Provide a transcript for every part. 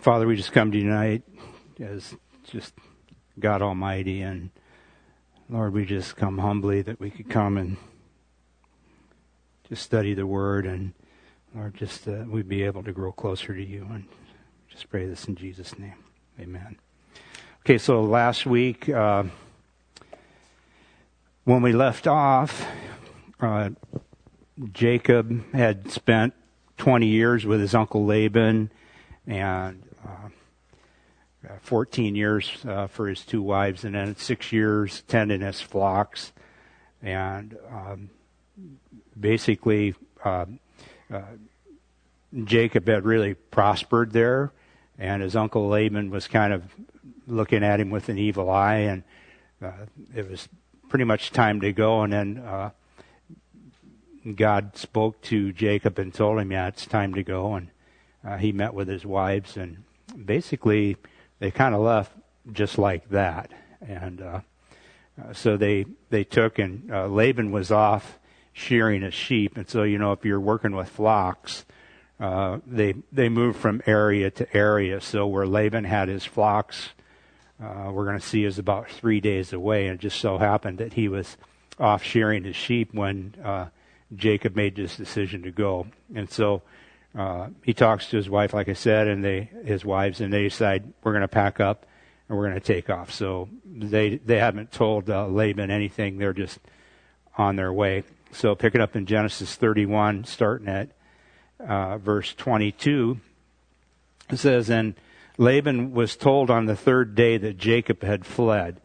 Father, we just come to you tonight as just God Almighty, and Lord, we just come humbly that we could come and just study the Word, and Lord, just uh, we'd be able to grow closer to you, and just pray this in Jesus' name, Amen. Okay, so last week uh, when we left off, uh, Jacob had spent 20 years with his uncle Laban and uh, 14 years uh, for his two wives, and then six years tending his flocks. And um, basically, uh, uh, Jacob had really prospered there, and his uncle Laban was kind of looking at him with an evil eye, and uh, it was pretty much time to go. And then uh, God spoke to Jacob and told him, "Yeah, it's time to go." And uh, he met with his wives, and basically they kind of left just like that. And uh, uh, so they they took, and uh, Laban was off shearing his sheep. And so you know, if you're working with flocks, uh, they they move from area to area. So where Laban had his flocks, uh, we're going to see is about three days away. And it just so happened that he was off shearing his sheep when uh, Jacob made this decision to go. And so uh, he talks to his wife, like I said, and they his wives, and they decide we're going to pack up and we're going to take off. So they they haven't told uh, Laban anything; they're just on their way. So pick it up in Genesis 31, starting at uh, verse 22, it says, "And Laban was told on the third day that Jacob had fled.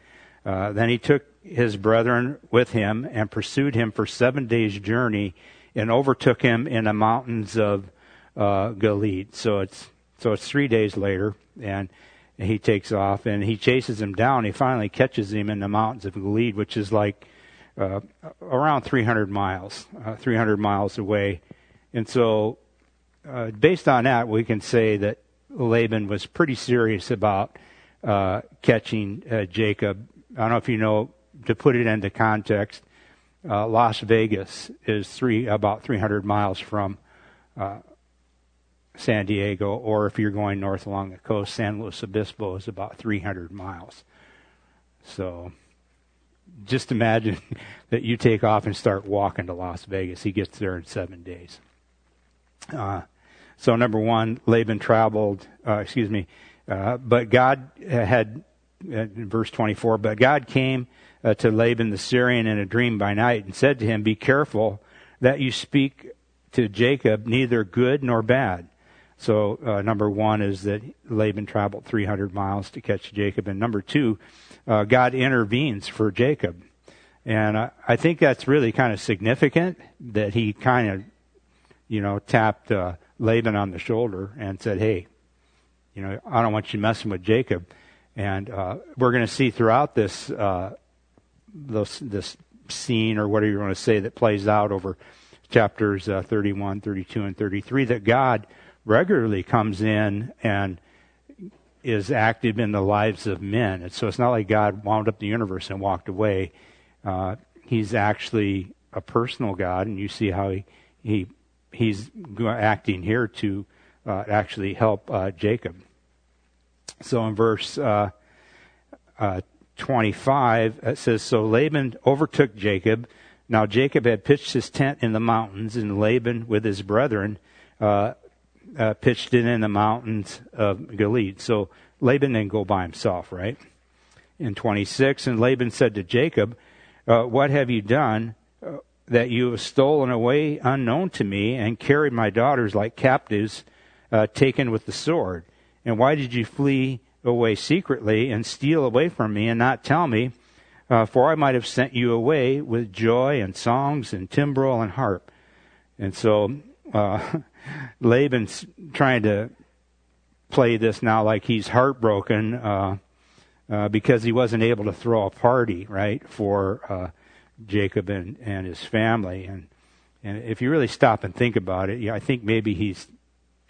Uh, then he took his brethren with him and pursued him for seven days' journey, and overtook him in the mountains of." Uh, Gilead. So it's so it's three days later, and he takes off and he chases him down. He finally catches him in the mountains of Gilead, which is like uh, around 300 miles, uh, 300 miles away. And so, uh, based on that, we can say that Laban was pretty serious about uh, catching uh, Jacob. I don't know if you know, to put it into context, uh, Las Vegas is three about 300 miles from San Diego, or if you're going north along the coast, San Luis Obispo is about 300 miles. So just imagine that you take off and start walking to Las Vegas. He gets there in seven days. Uh, so number one, Laban traveled, uh, excuse me, uh, but God had, uh, in verse 24, but God came uh, to Laban the Syrian in a dream by night and said to him, be careful that you speak to Jacob neither good nor bad. So, uh, number one is that Laban traveled 300 miles to catch Jacob. And number two, uh, God intervenes for Jacob. And I, I think that's really kind of significant that he kind of, you know, tapped uh, Laban on the shoulder and said, hey, you know, I don't want you messing with Jacob. And uh, we're going to see throughout this, uh, this, this scene or whatever you want to say that plays out over chapters uh, 31, 32, and 33 that God regularly comes in and is active in the lives of men. And so it's not like God wound up the universe and walked away. Uh, he's actually a personal God, and you see how he, he he's acting here to uh, actually help uh, Jacob. So in verse uh, uh, 25, it says, So Laban overtook Jacob. Now Jacob had pitched his tent in the mountains, and Laban with his brethren uh, pitched it in the mountains of Gilead. So Laban didn't go by himself, right? In 26, and Laban said to Jacob, uh, What have you done uh, that you have stolen away unknown to me and carried my daughters like captives uh, taken with the sword? And why did you flee away secretly and steal away from me and not tell me? Uh, for I might have sent you away with joy and songs and timbrel and harp. And so uh, Laban's trying to play this now like he's heartbroken uh, uh, because he wasn't able to throw a party, right, for uh, Jacob and, and his family. And and if you really stop and think about it, yeah, I think maybe he's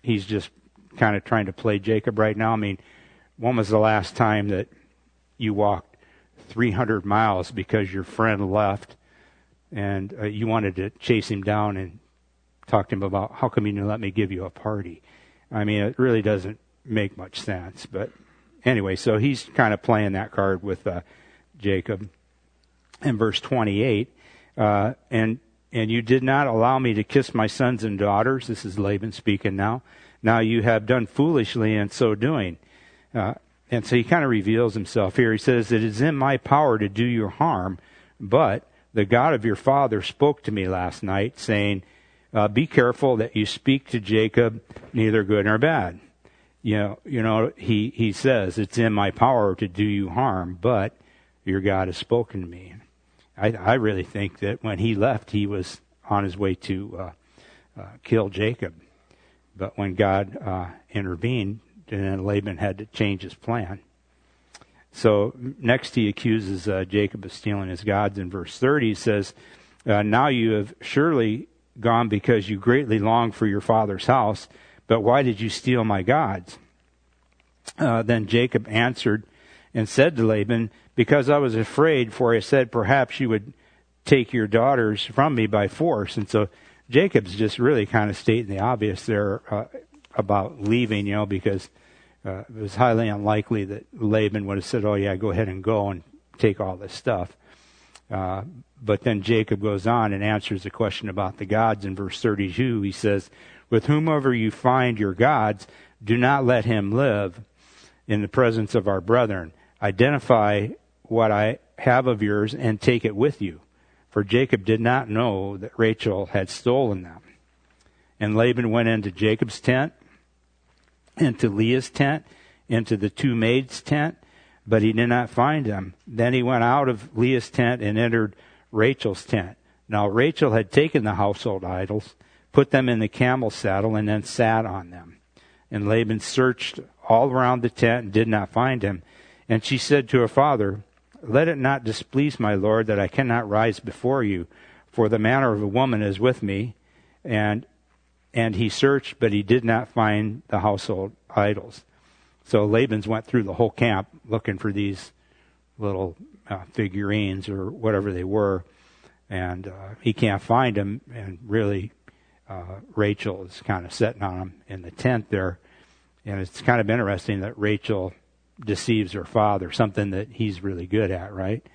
he's just kind of trying to play Jacob right now. I mean, when was the last time that you walked 300 miles because your friend left and uh, you wanted to chase him down and talked to him about how come you didn't let me give you a party. I mean, it really doesn't make much sense. But anyway, so he's kind of playing that card with uh, Jacob. In verse 28, uh, and and you did not allow me to kiss my sons and daughters. This is Laban speaking now. Now you have done foolishly in so doing. Uh, and so he kind of reveals himself here. He says, It is in my power to do you harm, but the God of your father spoke to me last night, saying, uh, Be careful that you speak to Jacob neither good nor bad. You know, you know, he, he says, It's in my power to do you harm, but your God has spoken to me. I, I really think that when he left, he was on his way to uh, uh, kill Jacob. But when God uh, intervened, then Laban had to change his plan. So next he accuses uh, Jacob of stealing his gods. In verse 30, he says, uh, Now you have surely gone because you greatly long for your father's house, but why did you steal my gods? Uh, then Jacob answered and said to Laban, Because I was afraid, for I said, Perhaps you would take your daughters from me by force. And so Jacob's just really kind of stating the obvious there uh, about leaving, you know, because uh, it was highly unlikely that Laban would have said, "Oh yeah, go ahead and go and take all this stuff." Uh, but then Jacob goes on and answers the question about the gods in verse 32. He says, "With whomever you find your gods, do not let him live in the presence of our brethren. Identify what I have of yours and take it with you." for Jacob did not know that Rachel had stolen them. And Laban went into Jacob's tent, into Leah's tent, into the two maids' tent, but he did not find them. Then he went out of Leah's tent and entered Rachel's tent. Now Rachel had taken the household idols, put them in the camel saddle, and then sat on them. And Laban searched all around the tent and did not find him. And she said to her father, let it not displease my Lord that I cannot rise before you, for the manner of a woman is with me. And and he searched, but he did not find the household idols. So Laban's went through the whole camp looking for these little uh, figurines or whatever they were, and uh, he can't find them. And really, uh, Rachel is kind of sitting on them in the tent there, and it's kind of interesting that Rachel deceives her father, something that he's really good at, right?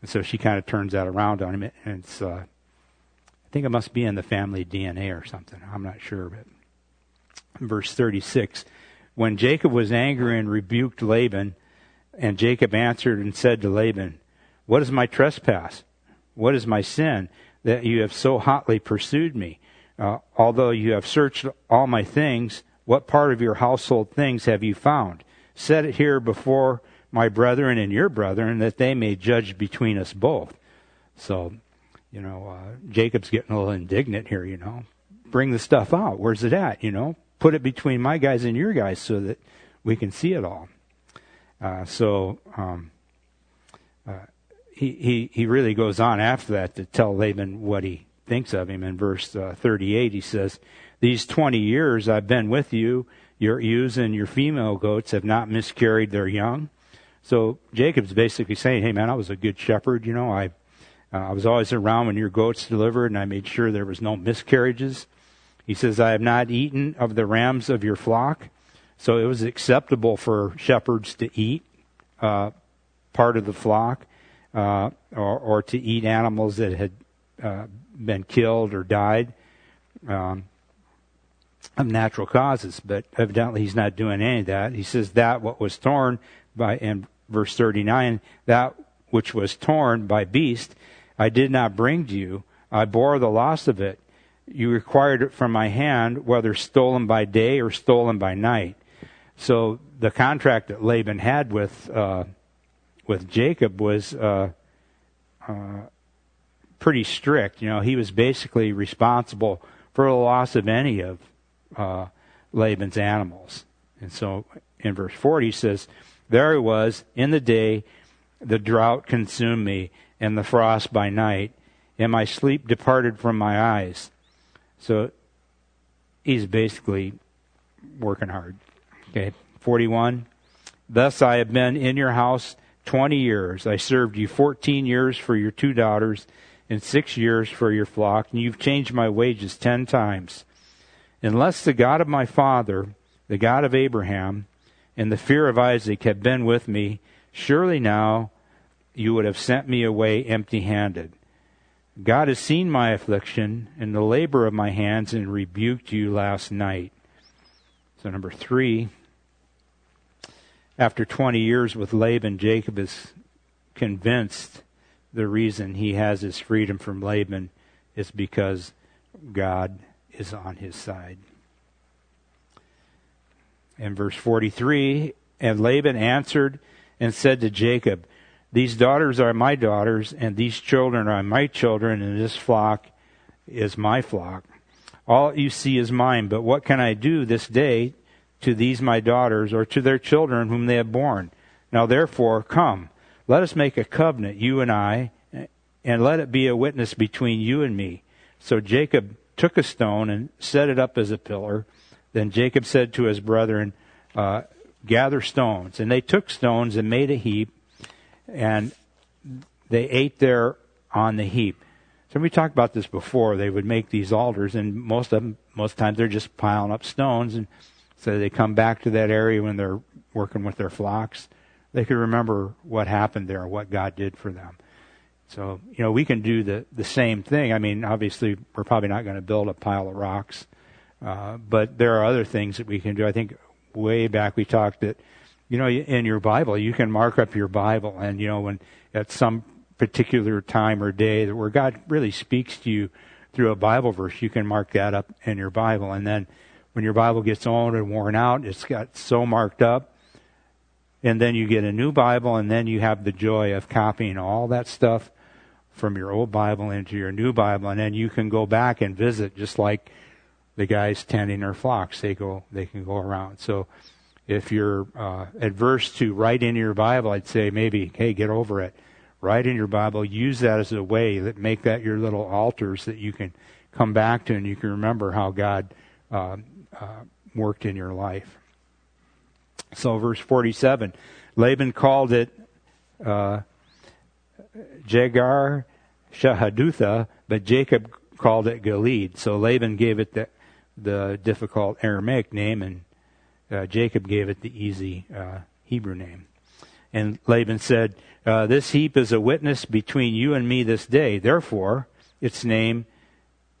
And so she kind of turns that around on him, and it's, uh, I think it must be in the family DNA or something. I'm not sure, but verse 36, when Jacob was angry and rebuked Laban, and Jacob answered and said to Laban, What is my trespass? What is my sin that you have so hotly pursued me? Uh, although you have searched all my things, what part of your household things have you found? set it here before my brethren and your brethren that they may judge between us both. So, you know, uh, Jacob's getting a little indignant here, you know. Bring the stuff out. Where's it at? You know, put it between my guys and your guys so that we can see it all. Uh, so, um, uh, he, he, he really goes on after that to tell Laban what he thinks of him. In verse uh, 38, he says, These 20 years I've been with you your ewes and your female goats have not miscarried their young. So Jacob's basically saying, "Hey, man, I was a good shepherd. You know, I uh, I was always around when your goats delivered, and I made sure there was no miscarriages." He says, "I have not eaten of the rams of your flock." So it was acceptable for shepherds to eat uh, part of the flock, uh, or, or to eat animals that had uh, been killed or died. Um, of natural causes, but evidently he's not doing any of that. He says that what was torn by, in verse 39, that which was torn by beast, I did not bring to you. I bore the loss of it. You required it from my hand, whether stolen by day or stolen by night. So the contract that Laban had with uh, with Jacob was uh, uh, pretty strict. You know, he was basically responsible for the loss of any of uh, Laban's animals. And so in verse 40 he says, There I was in the day, the drought consumed me, and the frost by night, and my sleep departed from my eyes. So he's basically working hard. Okay, 41. Thus I have been in your house 20 years. I served you 14 years for your two daughters and six years for your flock, and you've changed my wages 10 times unless the God of my father, the God of Abraham, and the fear of Isaac had been with me, surely now you would have sent me away empty handed. God has seen my affliction and the labor of my hands and rebuked you last night. So, number three, after 20 years with Laban, Jacob is convinced the reason he has his freedom from Laban is because God is on his side. In verse 43, and Laban answered and said to Jacob, These daughters are my daughters, and these children are my children, and this flock is my flock. All you see is mine, but what can I do this day to these my daughters, or to their children whom they have borne? Now therefore, come, let us make a covenant, you and I, and let it be a witness between you and me. So Jacob took a stone and set it up as a pillar. Then Jacob said to his brethren, uh, Gather stones. And they took stones and made a heap, and they ate there on the heap. So we talked about this before. They would make these altars, and most of them, most times, they're just piling up stones. And so they come back to that area when they're working with their flocks. They could remember what happened there, what God did for them. So, you know, we can do the, the same thing. I mean, obviously, we're probably not going to build a pile of rocks, uh, but there are other things that we can do. I think way back we talked that, you know, in your Bible, you can mark up your Bible, and, you know, when at some particular time or day where God really speaks to you through a Bible verse, you can mark that up in your Bible. And then when your Bible gets old and worn out, it's got so marked up and then you get a new Bible, and then you have the joy of copying all that stuff from your old Bible into your new Bible, and then you can go back and visit just like the guys tending their flocks. They go, they can go around. So if you're uh, adverse to write in your Bible, I'd say maybe, hey, get over it. Write in your Bible. Use that as a way that make that your little altars that you can come back to, and you can remember how God uh, uh, worked in your life. So, verse 47, Laban called it. Uh, Jegar Shahadutha, but Jacob called it Gilead. So Laban gave it the, the difficult Aramaic name, and uh, Jacob gave it the easy uh, Hebrew name. And Laban said, uh, This heap is a witness between you and me this day. Therefore, its name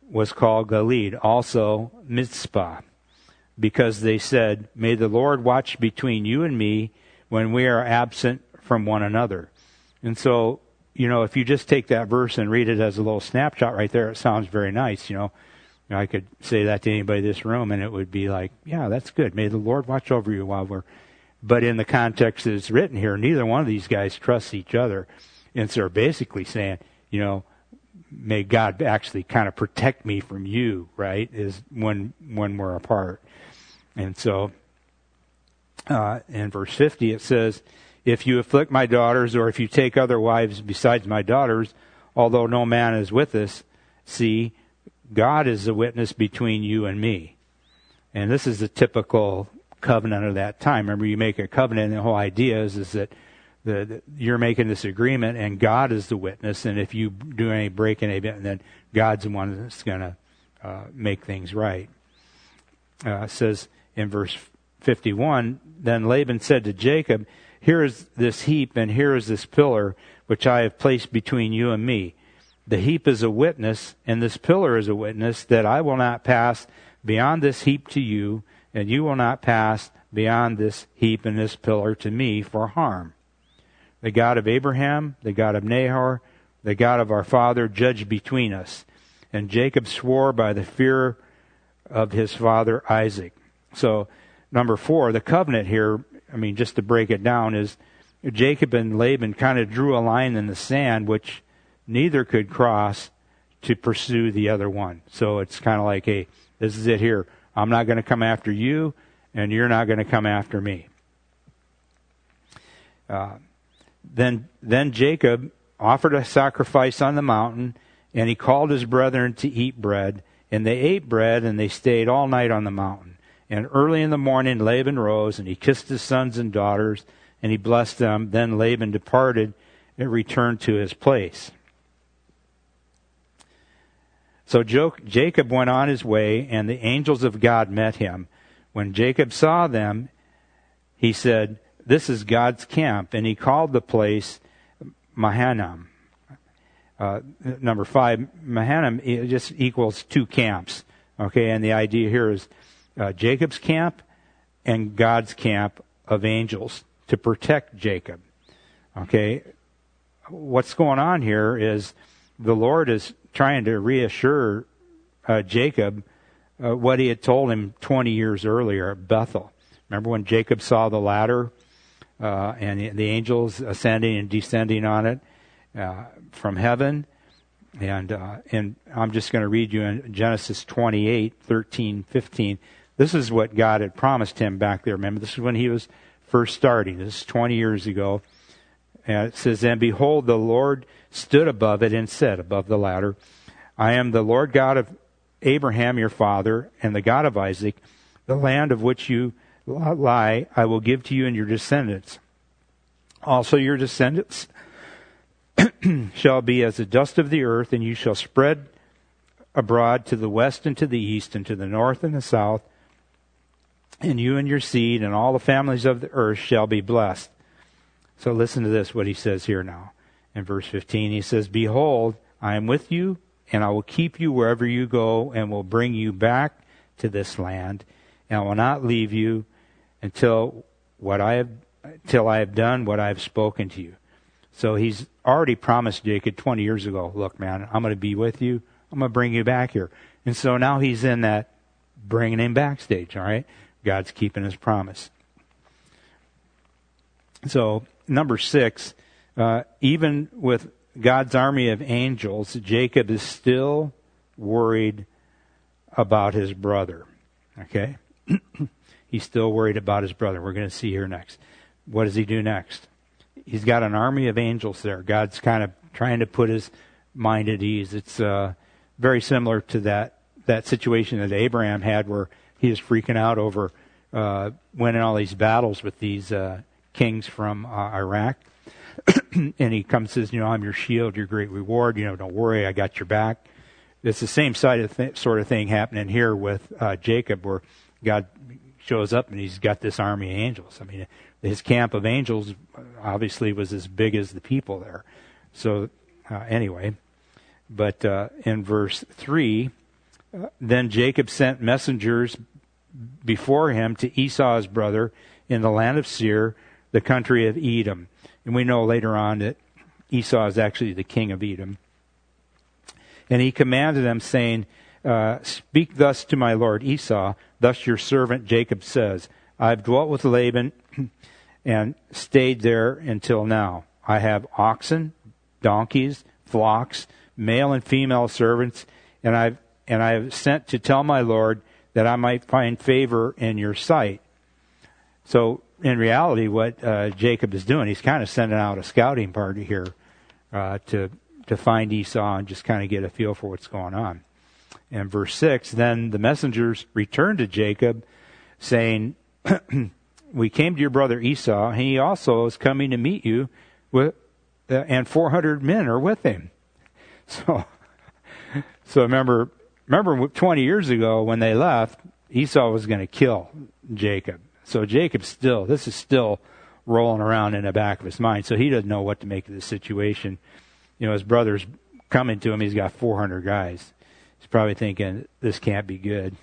was called Gilead, also Mizpah, because they said, May the Lord watch between you and me when we are absent from one another. And so you know, if you just take that verse and read it as a little snapshot right there, it sounds very nice, you know. Know, I could say that to anybody in this room and it would be like, yeah, that's good. May the Lord watch over you while we're, but in the context that it's written here, neither one of these guys trusts each other. And so they're basically saying, you know, may God actually kind of protect me from you, right? Is when, when we're apart. And so, uh, in verse 50 it says, if you afflict my daughters, or if you take other wives besides my daughters, although no man is with us, see, God is the witness between you and me. And this is the typical covenant of that time. Remember, you make a covenant, and the whole idea is, is that the, the, you're making this agreement, and God is the witness. And if you do any breaking, then God's the one that's going to uh, make things right. Uh, says in verse 51 Then Laban said to Jacob, here is this heap, and here is this pillar, which I have placed between you and me. The heap is a witness, and this pillar is a witness that I will not pass beyond this heap to you, and you will not pass beyond this heap and this pillar to me for harm. The God of Abraham, the God of Nahor, the God of our father, judge between us. And Jacob swore by the fear of his father Isaac. So, number four, the covenant here I mean, just to break it down, is Jacob and Laban kind of drew a line in the sand which neither could cross to pursue the other one. So it's kind of like, hey, this is it here. I'm not going to come after you, and you're not going to come after me. Uh, then, then Jacob offered a sacrifice on the mountain, and he called his brethren to eat bread. And they ate bread, and they stayed all night on the mountain. And early in the morning, Laban rose and he kissed his sons and daughters and he blessed them. Then Laban departed and returned to his place. So Jacob went on his way, and the angels of God met him. When Jacob saw them, he said, This is God's camp. And he called the place Mahanaim. Uh, number five, Mahanaim just equals two camps. Okay, and the idea here is uh, Jacob's camp and God's camp of angels to protect Jacob. Okay, what's going on here is the Lord is trying to reassure uh, Jacob uh, what he had told him 20 years earlier at Bethel. Remember when Jacob saw the ladder uh, and the, angels ascending and descending on it uh, from heaven? And, uh, and I'm just going to read you in Genesis 28, 13, 15. This is what God had promised him back there. Remember, this is when he was first starting. This is 20 years ago. And it says, And behold, the Lord stood above it and said, above the ladder, I am the Lord God of Abraham your father, and the God of Isaac. The land of which you lie, I will give to you and your descendants. Also, your descendants shall be as the dust of the earth, and you shall spread abroad to the west and to the east, and to the north and the south. And you and your seed and all the families of the earth shall be blessed. So listen to this, what he says here now. In verse 15, he says, Behold, I am with you, and I will keep you wherever you go, and will bring you back to this land, and I will not leave you until what I have till I have done what I have spoken to you. So he's already promised Jacob 20 years ago, look, man, I'm going to be with you. I'm going to bring you back here. And so now he's in that bringing him back stage, all right? God's keeping his promise. So, number six, uh, even with God's army of angels, Jacob is still worried about his brother. Okay? He's still worried about his brother. We're going to see here next. What does he do next? He's got an army of angels there. God's kind of trying to put his mind at ease. It's uh, very similar to that that situation that Abraham had, where he was freaking out over uh, winning all these battles with these uh, kings from uh, Iraq. and he comes and says, you know, I'm your shield, your great reward. You know, don't worry, I got your back. It's the same side of th- sort of thing happening here with uh, Jacob, where God shows up and he's got this army of angels. I mean, his camp of angels obviously was as big as the people there. So, uh, anyway, but uh, in verse 3, uh, then Jacob sent messengers before him to Esau his brother in the land of Seir, the country of Edom. And we know later on that Esau is actually the king of Edom. And he commanded them, saying, uh, Speak thus to my lord Esau, thus your servant Jacob says, I've dwelt with Laban and stayed there until now. I have oxen, donkeys, flocks, male and female servants, and I've and I have sent to tell my Lord that I might find favor in your sight. So in reality, what uh, Jacob is doing, he's kind of sending out a scouting party here uh, to to find Esau and just kind of get a feel for what's going on. And verse six, then the messengers returned to Jacob, saying, "We came to your brother Esau, and he also is coming to meet you, with, uh, and four hundred men are with him." So, so remember, remember, twenty years ago when they left, Esau was going to kill Jacob so Jacob still, this is still rolling around in the back of his mind. So he doesn't know what to make of the situation. You know, his brother's coming to him. He's got 400 guys. He's probably thinking, this can't be good.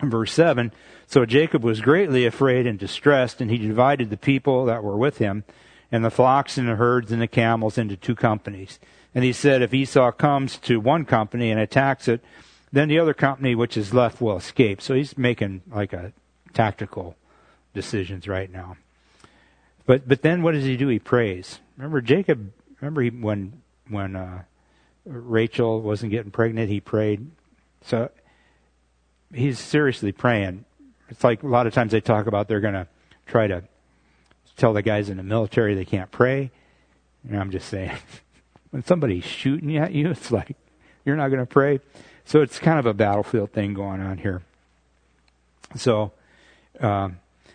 Verse 7 So Jacob was greatly afraid and distressed, and he divided the people that were with him, and the flocks and the herds and the camels into two companies. And he said, If Esau comes to one company and attacks it, then the other company which is left will escape. So he's making like a tactical decisions right now. But but then what does he do? He prays. Remember Jacob. Remember he, when when uh, Rachel wasn't getting pregnant, he prayed. So he's seriously praying. It's like a lot of times they talk about they're going to try to tell the guys in the military they can't pray. And I'm just saying, when somebody's shooting at you, it's like you're not going to pray. So it's kind of a battlefield thing going on here. So uh,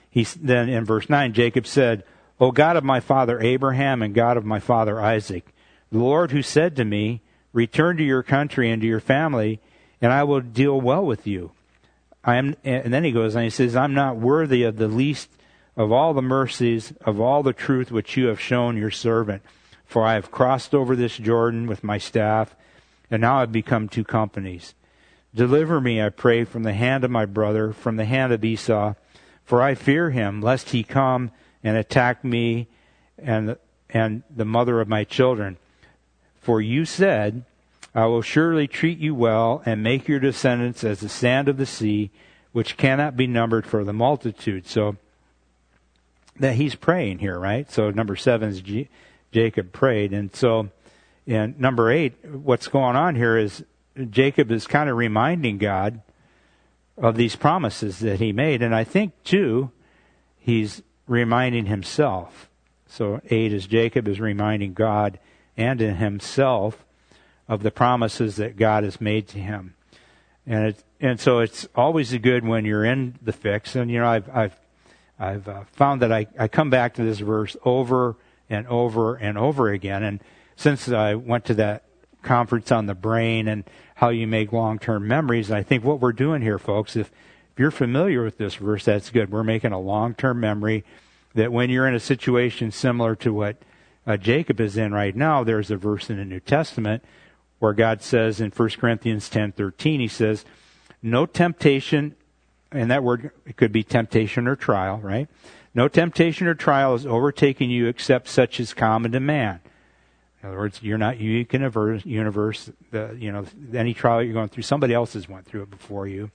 he then in verse nine, Jacob said, "O God of my father Abraham and God of my father Isaac, the Lord who said to me, Return to your country and to your family, and I will deal well with you." I am, and then he goes and he says, "I'm not worthy of the least of all the mercies, of all the truth which you have shown your servant. For I have crossed over this Jordan with my staff, and now I've become two companies. Deliver me, I pray, from the hand of my brother, from the hand of Esau, for I fear him, lest he come and attack me and, and the mother of my children. For you said, I will surely treat you well and make your descendants as the sand of the sea, which cannot be numbered for the multitude. So that he's praying here, right? So number seven is G- Jacob prayed, and so in number eight, what's going on here is Jacob is kind of reminding God of these promises that he made, and I think too, he's reminding himself. So eight is Jacob is reminding God and in himself of the promises that God has made to him. And it, and so it's always good when you're in the fix. And you know, I've I've I've uh, found that I I come back to this verse over and over and over again. And since I went to that conference on the brain and how you make long-term memories, And I think what we're doing here, folks, if if you're familiar with this verse, that's good. We're making a long-term memory that when you're in a situation similar to what uh, Jacob is in right now, there's a verse in the New Testament where God says in 1 Corinthians 10:13 he says no temptation and that word it could be temptation or trial, right? No temptation or trial is overtaking you except such as common to man. In other words, you're not unique in the universe. The, you know, any trial you're going through, somebody else has went through it before you.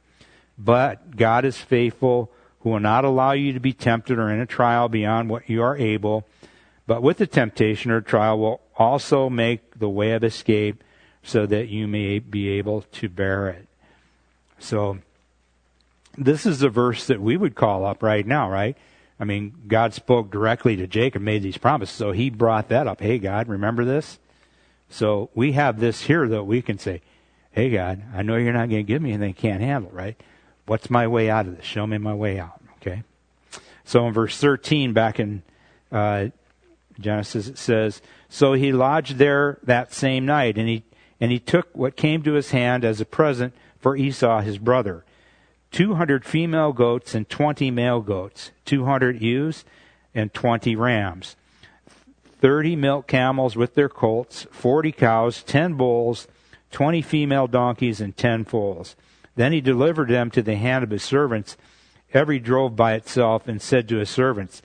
But God is faithful, who will not allow you to be tempted or in a trial beyond what you are able. But with the temptation or trial will also make the way of escape so that you may be able to bear it. So, this is the verse that we would call up right now, right? I mean, God spoke directly to Jacob, made these promises, so he brought that up. Hey, God, remember this? So we have this here that we can say, Hey, God, I know you're not going to give me anything I can't handle, right? What's my way out of this? Show me my way out, okay? So in verse 13, back in uh, Genesis, it says, So he lodged there that same night, and he and he took what came to his hand as a present for Esau his brother 200 female goats and 20 male goats, 200 ewes and 20 rams, 30 milk camels with their colts, 40 cows, 10 bulls, 20 female donkeys, and 10 foals. Then he delivered them to the hand of his servants, every drove by itself, and said to his servants,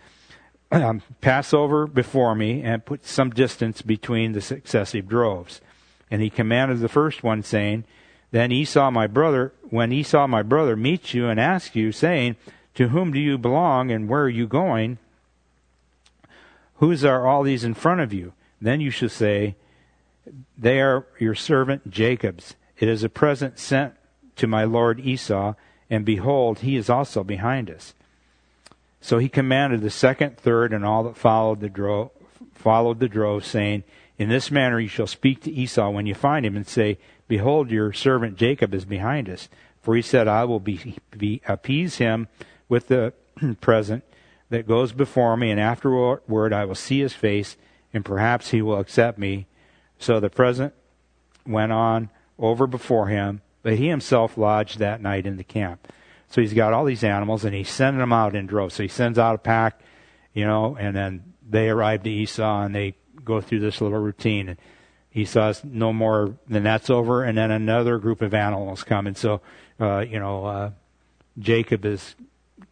um, Pass over before me and put some distance between the successive droves. And he commanded the first one, saying, Then Esau my brother, when Esau my brother meets you and asks you, saying, To whom do you belong and where are you going? Whose are all these in front of you? Then you shall say, They are your servant Jacob's. It is a present sent to my lord Esau, and behold, he is also behind us. So he commanded the second, third, and all that followed the drove, followed the drove, saying, in this manner you shall speak to Esau when you find him and say, Behold, your servant Jacob is behind us. For he said, I will be, be, appease him with the present that goes before me, and afterward I will see his face, and perhaps he will accept me. So the present went on over before him, but he himself lodged that night in the camp. So he's got all these animals, and he's sending them out in droves. So he sends out a pack, you know, and then they arrive to Esau, and they go through this little routine. And he says no more than that's over, and then another group of animals come. And so, uh, you know, uh, Jacob is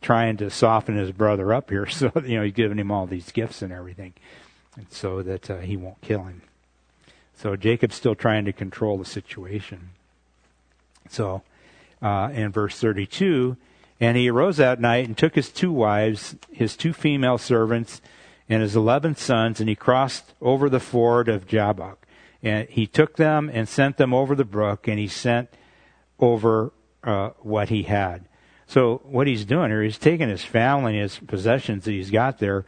trying to soften his brother up here. So, you know, he's giving him all these gifts and everything, and so that uh, he won't kill him. So Jacob's still trying to control the situation. So, uh, in verse 32, and he arose that night and took his two wives, his two female servants, and his eleven sons, and he crossed over the ford of Jabbok. And he took them and sent them over the brook, and he sent over uh, what he had. So what he's doing here, he's taking his family and his possessions that he's got there,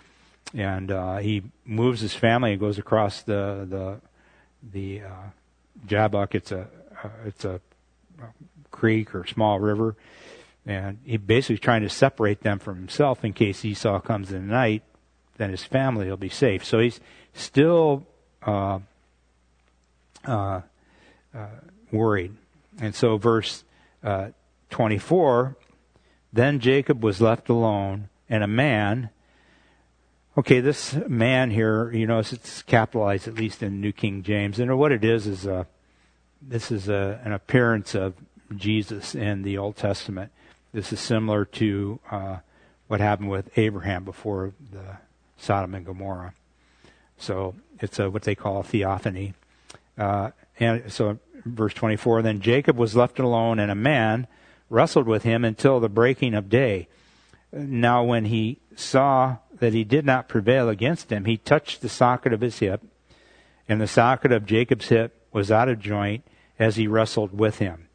and uh, he moves his family and goes across the the the uh, Jabbok. It's a uh, it's a creek or small river, and he basically trying to separate them from himself in case Esau comes in the night then his family will be safe. So he's still uh, uh, uh, worried. And so, verse uh, 24 then Jacob was left alone, and a man Okay, this man here, you know, it's capitalized at least in New King James, and what it is is a, this is a, an appearance of Jesus in the Old Testament. This is similar to uh, what happened with Abraham before the Sodom and Gomorrah. So it's a, what they call a theophany. Uh, and so, verse 24, then Jacob was left alone, and a man wrestled with him until the breaking of day. Now, when he saw that he did not prevail against him, he touched the socket of his hip, and the socket of Jacob's hip was out of joint as he wrestled with him.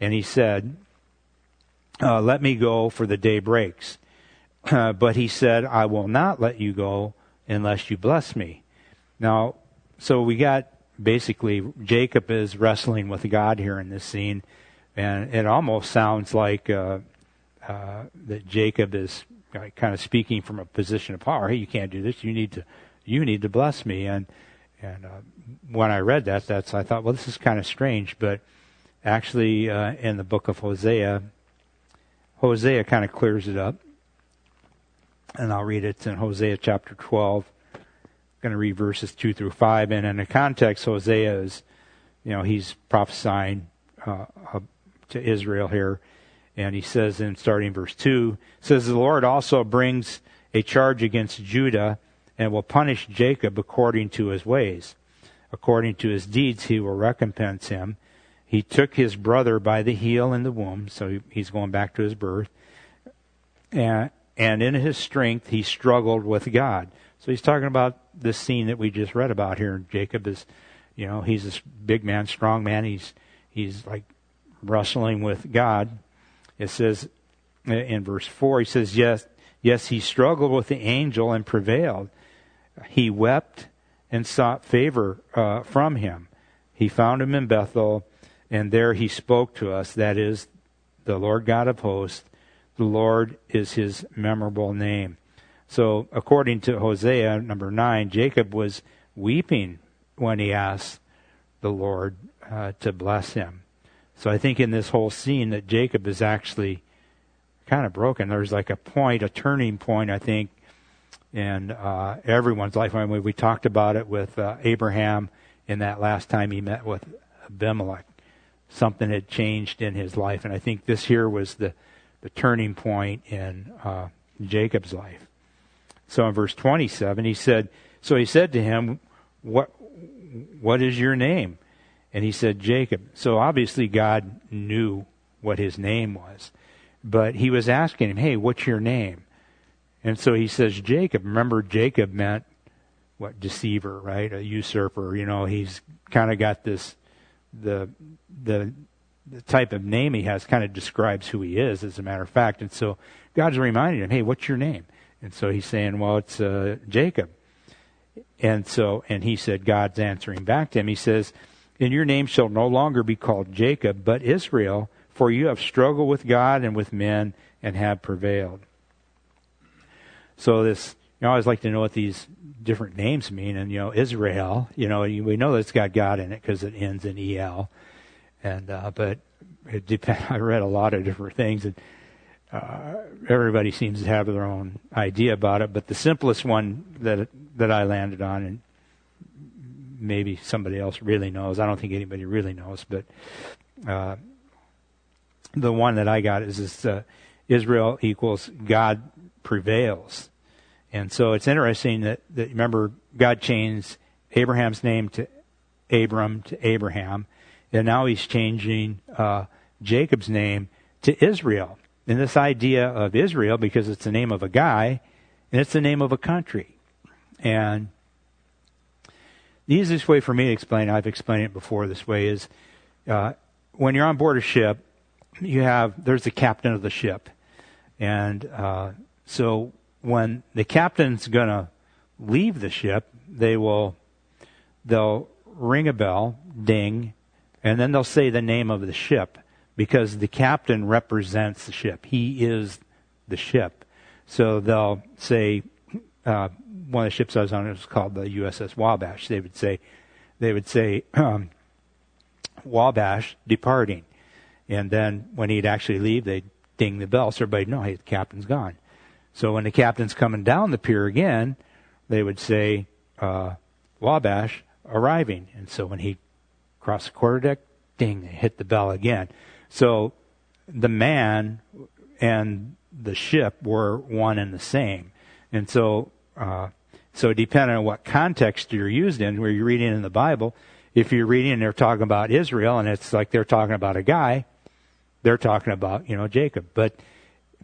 And he said, uh, Let me go, for the day breaks. Uh, but he said, I will not let you go unless you bless me. Now, so we got basically Jacob is wrestling with God here in this scene, and it almost sounds like uh, uh, that Jacob is kind of speaking from a position of power. Hey, you can't do this. You need to, you need to bless me. And and uh, when I read that, that's I thought, well, this is kind of strange. But actually, uh, in the book of Hosea, Hosea kind of clears it up. And I'll read it in Hosea chapter 12. Going to read verses 2 through 5. And in the context, Hosea is, you know, he's prophesying uh, to Israel here. And he says in starting verse 2, says, The Lord also brings a charge against Judah and will punish Jacob according to his ways. According to his deeds, he will recompense him. He took his brother by the heel in the womb, so he's going back to his birth. And, and in his strength, he struggled with God. So he's talking about this scene that we just read about here. Jacob is, you know, he's this big man, strong man. He's, he's like wrestling with God. It says in verse 4, he says, Yes, yes, he struggled with the angel and prevailed. He wept and sought favor uh, from him. He found him in Bethel, and there he spoke to us. That is, the Lord God of hosts. The Lord is his memorable name. So, according to Hosea number 9, Jacob was weeping when he asked the Lord uh, to bless him. So I think in this whole scene that Jacob is actually kind of broken. There's like a point, a turning point, I think, in uh, everyone's life. I mean, we talked about it with uh, Abraham in that last time he met with Abimelech. Something had changed in his life, and I think this here was the the turning point in uh, Jacob's life. So in verse 27, he said, "So he said to him, what what is your name?" And he said, Jacob. So obviously God knew what his name was. But he was asking him, hey, what's your name? And so he says, Jacob. Remember, Jacob meant what? Deceiver, right? A usurper. You know, he's kind of got this, the, the, the type of name he has kind of describes who he is, as a matter of fact. And so God's reminding him, hey, what's your name? And so he's saying, well, it's uh, Jacob. And so, and he said, God's answering back to him. He says, and your name shall no longer be called Jacob, but Israel, for you have struggled with God and with men and have prevailed. So this, you know, I always like to know what these different names mean. And, you know, Israel, you know, we know that it's got God in it because it ends in EL. And, uh, but it depends. I read a lot of different things and, uh, everybody seems to have their own idea about it. But the simplest one that, that I landed on, and maybe somebody else really knows. I don't think anybody really knows, but uh, the one that I got is this: uh, Israel equals God prevails, and so it's interesting that, that remember God changed Abraham's name to Abram to Abraham, and now He's changing uh, Jacob's name to Israel. And this idea of Israel, because it's the name of a guy, and it's the name of a country, and the easiest way for me to explain, I've explained it before this way, is uh, when you're on board a ship, you have there's the captain of the ship, and uh, so when the captain's going to leave the ship, they will they'll ring a bell, ding, and then they'll say the name of the ship because the captain represents the ship. He is the ship. So they'll say uh, one of the ships I was on was called the USS Wabash. They would say, they would say, um, Wabash departing, and then when he'd actually leave, they'd ding the bell so everybody know, hey, the captain's gone. So when the captain's coming down the pier again, they would say, uh, Wabash arriving. And so when he crossed the quarterdeck, ding, they hit the bell again. So the man and the ship were one and the same. And so, uh, so depending on what context you're used in, where you're reading in the Bible, if you're reading and they're talking about Israel and it's like they're talking about a guy, they're talking about, you know, Jacob. But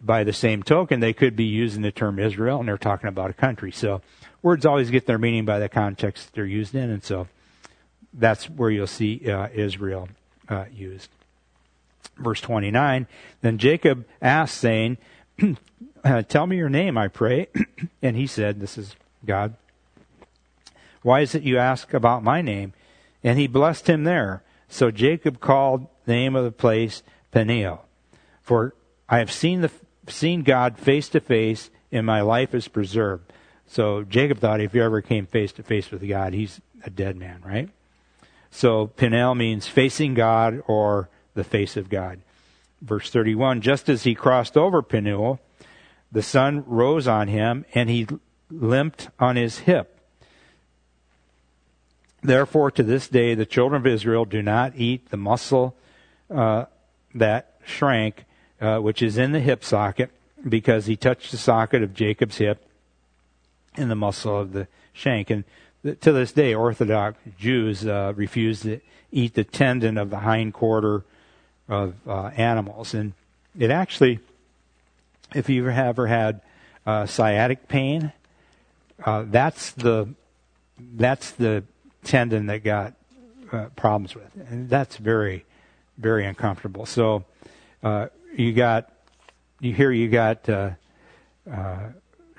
by the same token, they could be using the term Israel and they're talking about a country. So words always get their meaning by the context they're used in. And so that's where you'll see uh, Israel uh, used. Verse 29 Then Jacob asked, saying, uh, Tell me your name, I pray. and he said, This is God. Why is it you ask about my name? And he blessed him there. So Jacob called the name of the place Peniel. For I have seen the seen God face to face, and my life is preserved. So Jacob thought if he ever came face to face with God, he's a dead man, right? So Peniel means facing God or the face of God. Verse 31, just as he crossed over Peniel, the sun rose on him and he limped on his hip. Therefore, to this day, the children of Israel do not eat the muscle uh, that shrank, uh, which is in the hip socket, because he touched the socket of Jacob's hip in the muscle of the shank. And to this day, Orthodox Jews uh, refuse to eat the tendon of the hind quarter of uh, animals. And it actually, if you've ever had uh, sciatic pain, uh, that's the that's the tendon that got uh, problems with, and that's very very uncomfortable. So uh, you got you hear you got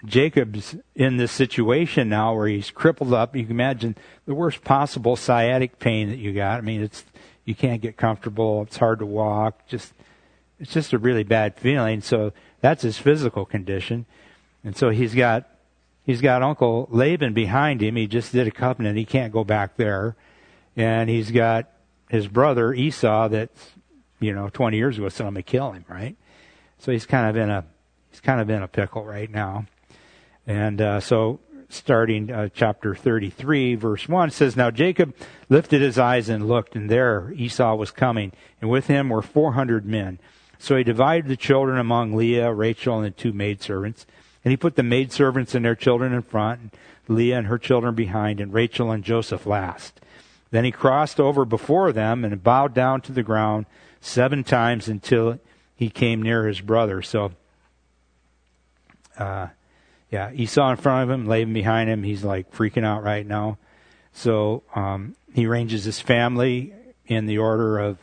Jacob's in this situation now where he's crippled up. You can imagine the worst possible sciatic pain that you got. I mean, it's you can't get comfortable. It's hard to walk. Just it's just a really bad feeling. So that's his physical condition, and so he's got he's got Uncle Laban behind him. He just did a covenant. He can't go back there, and he's got his brother Esau that's you know 20 years ago said I'm gonna kill him. Right. So he's kind of in a he's kind of in a pickle right now. And uh, so, starting uh, chapter 33, verse 1 says, Now Jacob lifted his eyes and looked, and there Esau was coming, and with him were 400 men. So he divided the children among Leah, Rachel, and the two maidservants. And he put the maidservants and their children in front, and Leah and her children behind, and Rachel and Joseph last. Then he crossed over before them and bowed down to the ground seven times until he came near his brother. So, uh, yeah, Esau in front of him, Laban behind him. He's like freaking out right now. So um, he arranges his family in the order of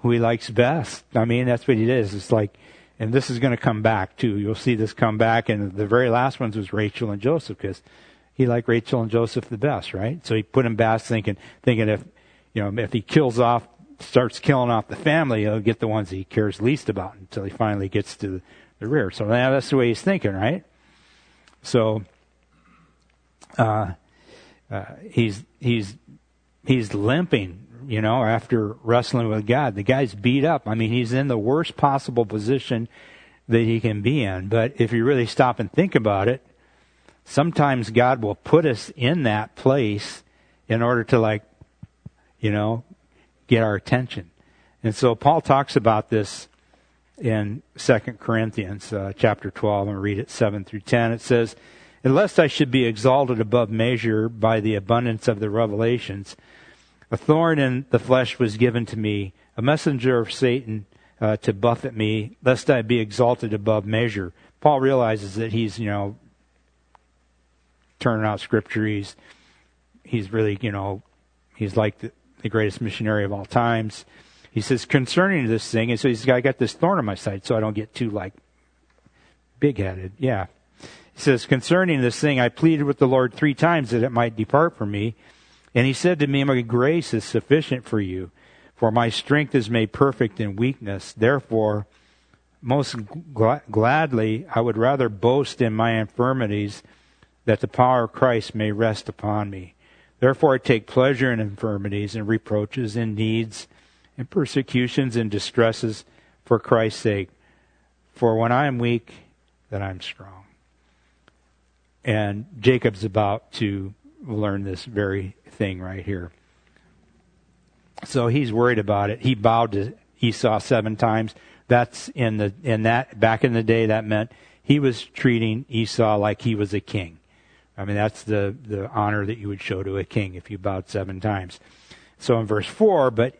who he likes best. I mean, that's what he is. It's like, and this is going to come back too. You'll see this come back. And the very last ones was Rachel and Joseph because he liked Rachel and Joseph the best, right? So he put them best, thinking, thinking if you know if he kills off, starts killing off the family, he'll get the ones he cares least about until he finally gets to the rear. So that's the way he's thinking, right? So uh, uh, he's he's he's limping, you know, after wrestling with God. The guy's beat up. I mean, he's in the worst possible position that he can be in. But if you really stop and think about it, sometimes God will put us in that place in order to like, you know, get our attention. And so Paul talks about this in 2 Corinthians uh, chapter 12 and read it 7 through 10. It says, Unless I should be exalted above measure by the abundance of the revelations, a thorn in the flesh was given to me, a messenger of Satan uh, to buffet me, lest I be exalted above measure. Paul realizes that he's, you know, turning out scripture. He's, he's really, you know, he's like the, the greatest missionary of all times he says concerning this thing, and so he's got, I got this thorn on my side, so I don't get too like big headed. Yeah. He says, concerning this thing, I pleaded with the Lord three times that it might depart from me. And he said to me, My grace is sufficient for you, for my strength is made perfect in weakness. Therefore, most gl- gladly, I would rather boast in my infirmities, that the power of Christ may rest upon me. Therefore, I take pleasure in infirmities and reproaches, and needs and persecutions and distresses for Christ's sake. For when I am weak, then I'm strong. and Jacob's about to learn this very thing right here. So he's worried about it. He bowed to Esau seven times. That's in the in that back in the day that meant he was treating Esau like he was a king. I mean that's the the honor that you would show to a king if you bowed seven times. So in verse four, but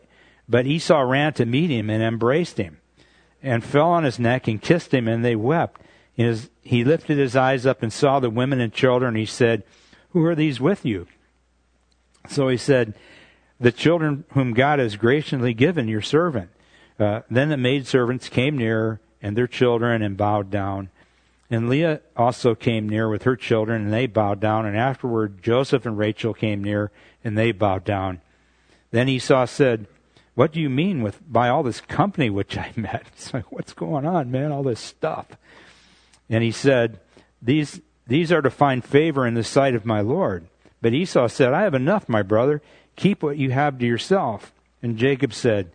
but Esau ran to meet him and embraced him, and fell on his neck and kissed him, and they wept. His, he lifted his eyes up and saw the women and children. He said, "Who are these with you?" So he said, "The children whom God has graciously given your servant." Uh, then the maidservants came near and their children and bowed down. And Leah also came near with her children, and they bowed down. And afterward, Joseph and Rachel came near, and they bowed down. Then Esau said, What do you mean with by all this company which I met? It's like, what's going on, man? All this stuff. And he said, These these are to find favor in the sight of my Lord. But Esau said, I have enough, my brother. Keep what you have to yourself. And Jacob said,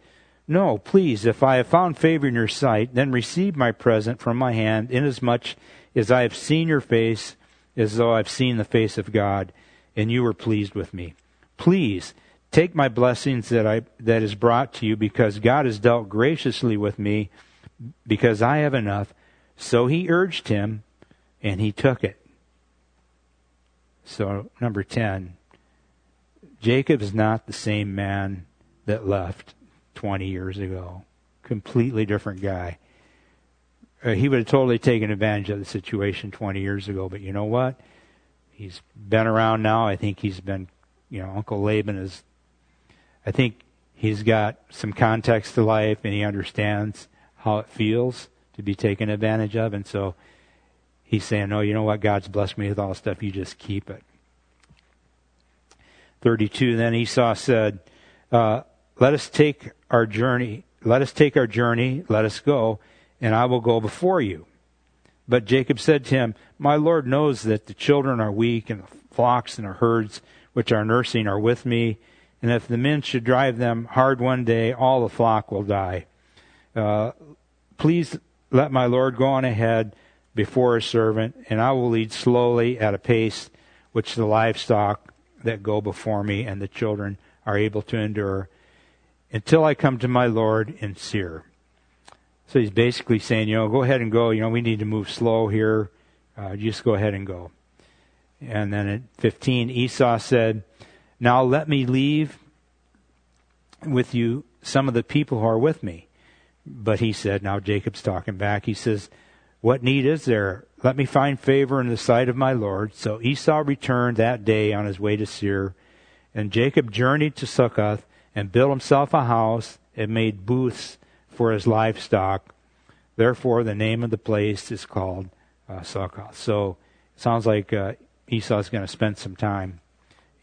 no, please, if I have found favor in your sight, then receive my present from my hand, inasmuch as I have seen your face as though I've seen the face of God, and you were pleased with me. Please, take my blessings that I that is brought to you, because God has dealt graciously with me, because I have enough. So he urged him, and he took it. So number ten, Jacob is not the same man that left 20 years ago. Completely different guy. Uh, he would have totally taken advantage of the situation 20 years ago, but you know what? He's been around now. I think he's been, you know, Uncle Laban is, I think he's got some context to life and he understands how it feels to be taken advantage of. And so he's saying, no, you know what? God's blessed me with all stuff. You just keep it. 32, then Esau said, uh, let us take our journey. Let us take our journey. Let us go, and I will go before you. But Jacob said to him, My Lord knows that the children are weak, and the flocks and the herds which are nursing are with me. And if the men should drive them hard one day, all the flock will die. Uh, please let my Lord go on ahead before his servant, and I will lead slowly at a pace which the livestock that go before me and the children are able to endure until I come to my Lord in Seir. So he's basically saying, you know, go ahead and go. You know, we need to move slow here. Uh, just go ahead and go. And then at 15, Esau said, Now let me leave with you some of the people who are with me. But he said, now Jacob's talking back, he says, What need is there? Let me find favor in the sight of my Lord. So Esau returned that day on his way to Seir, and Jacob journeyed to Succoth and built himself a house and made booths for his livestock. Therefore, the name of the place is called uh, Succoth. So it sounds like uh, Esau's going to spend some time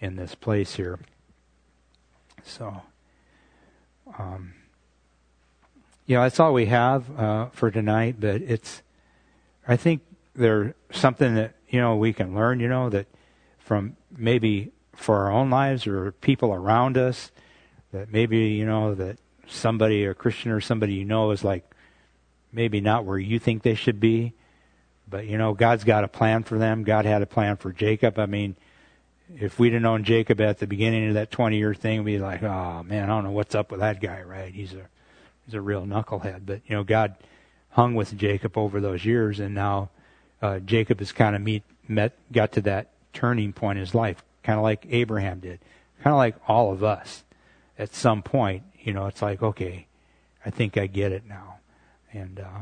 in this place here. So, um, yeah, that's all we have uh, for tonight. But it's, I think there's something that you know we can learn. You know that from maybe for our own lives or people around us that maybe you know that somebody a Christian or somebody you know is like maybe not where you think they should be, but you know God's got a plan for them. God had a plan for Jacob. I mean, if we'd have known Jacob at the beginning of that 20 year thing, we'd be like, oh man, I don't know what's up with that guy, right? He's a he's a real knucklehead. But you know, God hung with Jacob over those years, and now uh, Jacob has kind of meet met got to that turning point in his life, kind of like Abraham did, kind of like all of us at some point, you know, it's like, okay, I think I get it now. And, uh,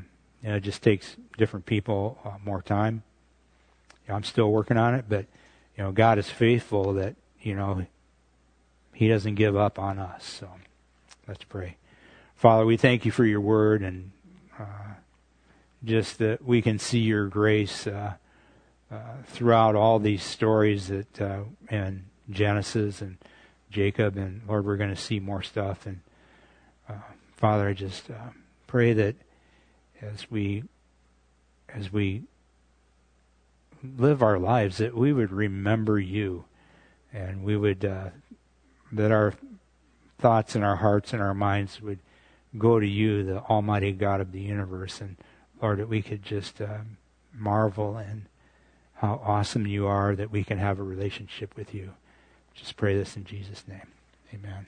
know, it just takes different people uh, more time. You know, I'm still working on it, but, you know, God is faithful that, you know, He doesn't give up on us. So let's pray. Father, we thank you for your word and uh, just that we can see your grace uh, uh, throughout all these stories that uh, in Genesis and Jacob, and Lord, we're going to see more stuff. And uh, Father, I just uh, pray that as we as we live our lives, that we would remember you, and we would uh, that our thoughts and our hearts and our minds would go to you, the Almighty God of the universe, and Lord, that we could just uh, marvel and how awesome you are that we can have a relationship with you. Just pray this in Jesus' name. Amen.